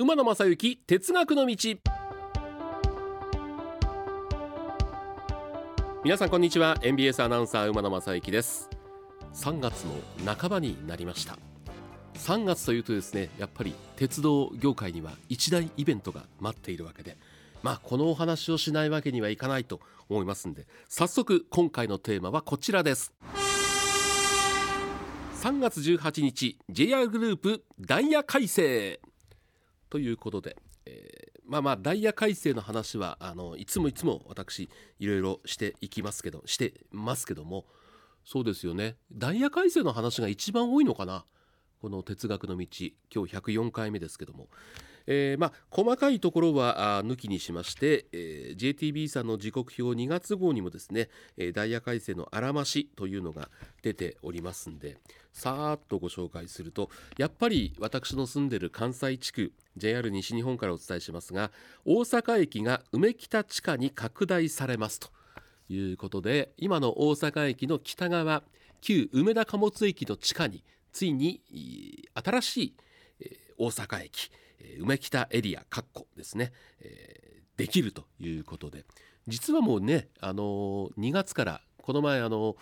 馬野正幸哲学の道。皆さんこんにちは。NBS アナウンサー馬野正幸です。3月の半ばになりました。3月というとですねやっぱり鉄道業界には一大イベントが待っているわけでまあこのお話をしないわけにはいかないと思いますんで早速今回のテーマはこちらです。3月18日 JR グループダイヤ改正。ということで、えー、まあまあダイヤ改正の話はあのいつもいつも私いろいろしていきますけどしてますけどもそうですよね。ダイヤ改正の話が一番多いのかな？この哲学の道今日104回目ですけども、えー、まあ細かいところは抜きにしまして、えー、JTB さんの時刻表2月号にもですね、えー、ダイヤ改正のあらましというのが出ておりますんでさーっとご紹介するとやっぱり私の住んでる関西地区 JR 西日本からお伝えしますが大阪駅が梅北地下に拡大されますということで今の大阪駅の北側旧梅田貨物駅の地下についに新しい大阪駅梅北エリア括弧ですね、できるということで実はもうねあの2月からこの前あの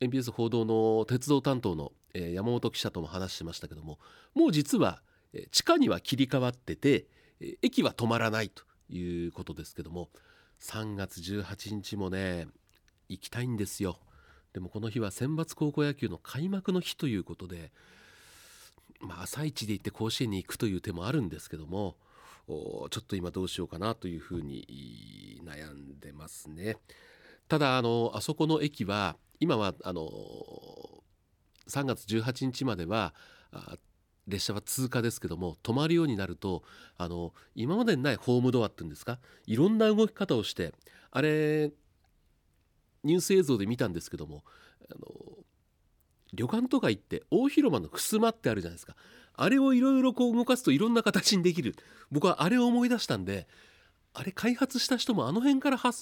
NBS 報道の鉄道担当の山本記者とも話しましたけどももう実は地下には切り替わってて駅は止まらないということですけども3月18日もね行きたいんですよでもこの日は選抜高校野球の開幕の日ということで、まあ、朝一で行って甲子園に行くという手もあるんですけどもちょっと今どうしようかなというふうに悩んでますね。ただあのあそこの駅は今はあの3月18日までは列車は通過ですけども止まるようになるとあの今までにないホームドアっていうんですか？いろんな動き方をしてあれニュース映像で見たんですけどもあの旅館とか行って大広間の襖ってあるじゃないですか。あれをいろいろこう動かすといろんな形にできる。僕はあれを思い出したんであれ開発した人もあの辺から発想